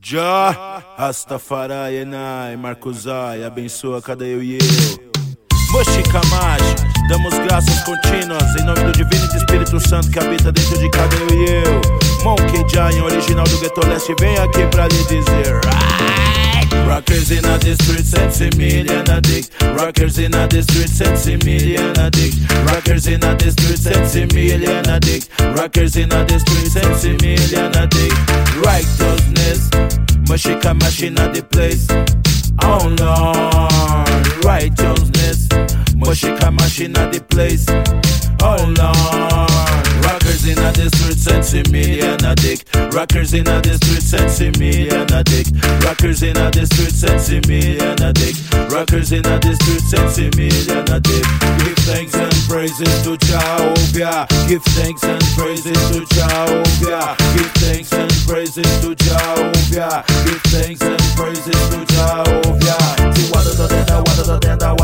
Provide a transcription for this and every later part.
Já, Rastafari, Enai, Marcosai, abençoa cada eu e eu. Moshi Kamash, damos graças contínuas em nome do Divino e do Espírito Santo que habita dentro de cada eu e eu. Monkey Giant, original do Ghetto Leste, vem aqui pra lhe dizer. Rockers in the streets, sexy million addict. Rockers in the streets, sexy million addict. Rockers in the streets, sexy million addict. Rockers in the streets, sexy million addict. Righteousness, Mashika machine at the place. Oh Lord, righteousness, Mashika machine at the place. Oh Lord, in the streets, sexy million addict. Rockers in the streets, sexy million addict. Rockers in the streets, sexy million addict. Rockers in the streets, sexy million addict. Give thanks and praises to Jehovah. Give thanks and praises to Jehovah. Give thanks and praises to Jehovah. Give thanks and praises to Jehovah.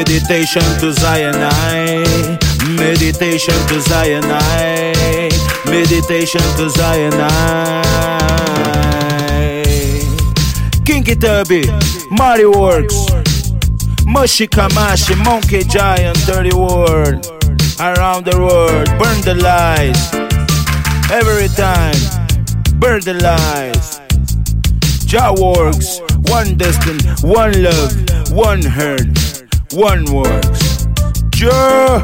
Meditation to Zion, I. Meditation to Zion, I. Meditation to Zion, I. Kinky Tubby, Marty Works, Mushy Kamashi, Monkey Giant, Dirty World. Around the world, burn the lies. Every time, burn the lies. Jah works, one destiny, one love, one herd, one works. Jah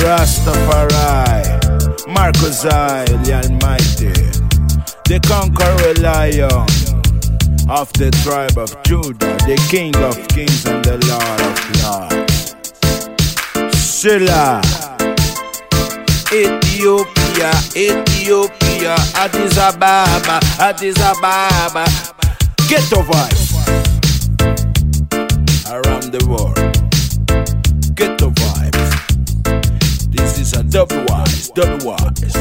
Rastafari, Marcos I, the Almighty, the conqueror lion of the tribe of Judah, the King of kings and the Lord of lords. Silla, Ethiopia, Ethiopia, Addis Ababa, Addis Ababa, ghetto vibes around the world. WYs, WYs.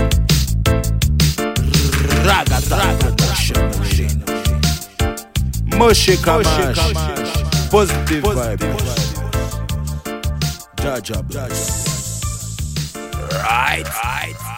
Raga, raga, production. Moshe Kamash. Positive Vibes Jaja Right. right.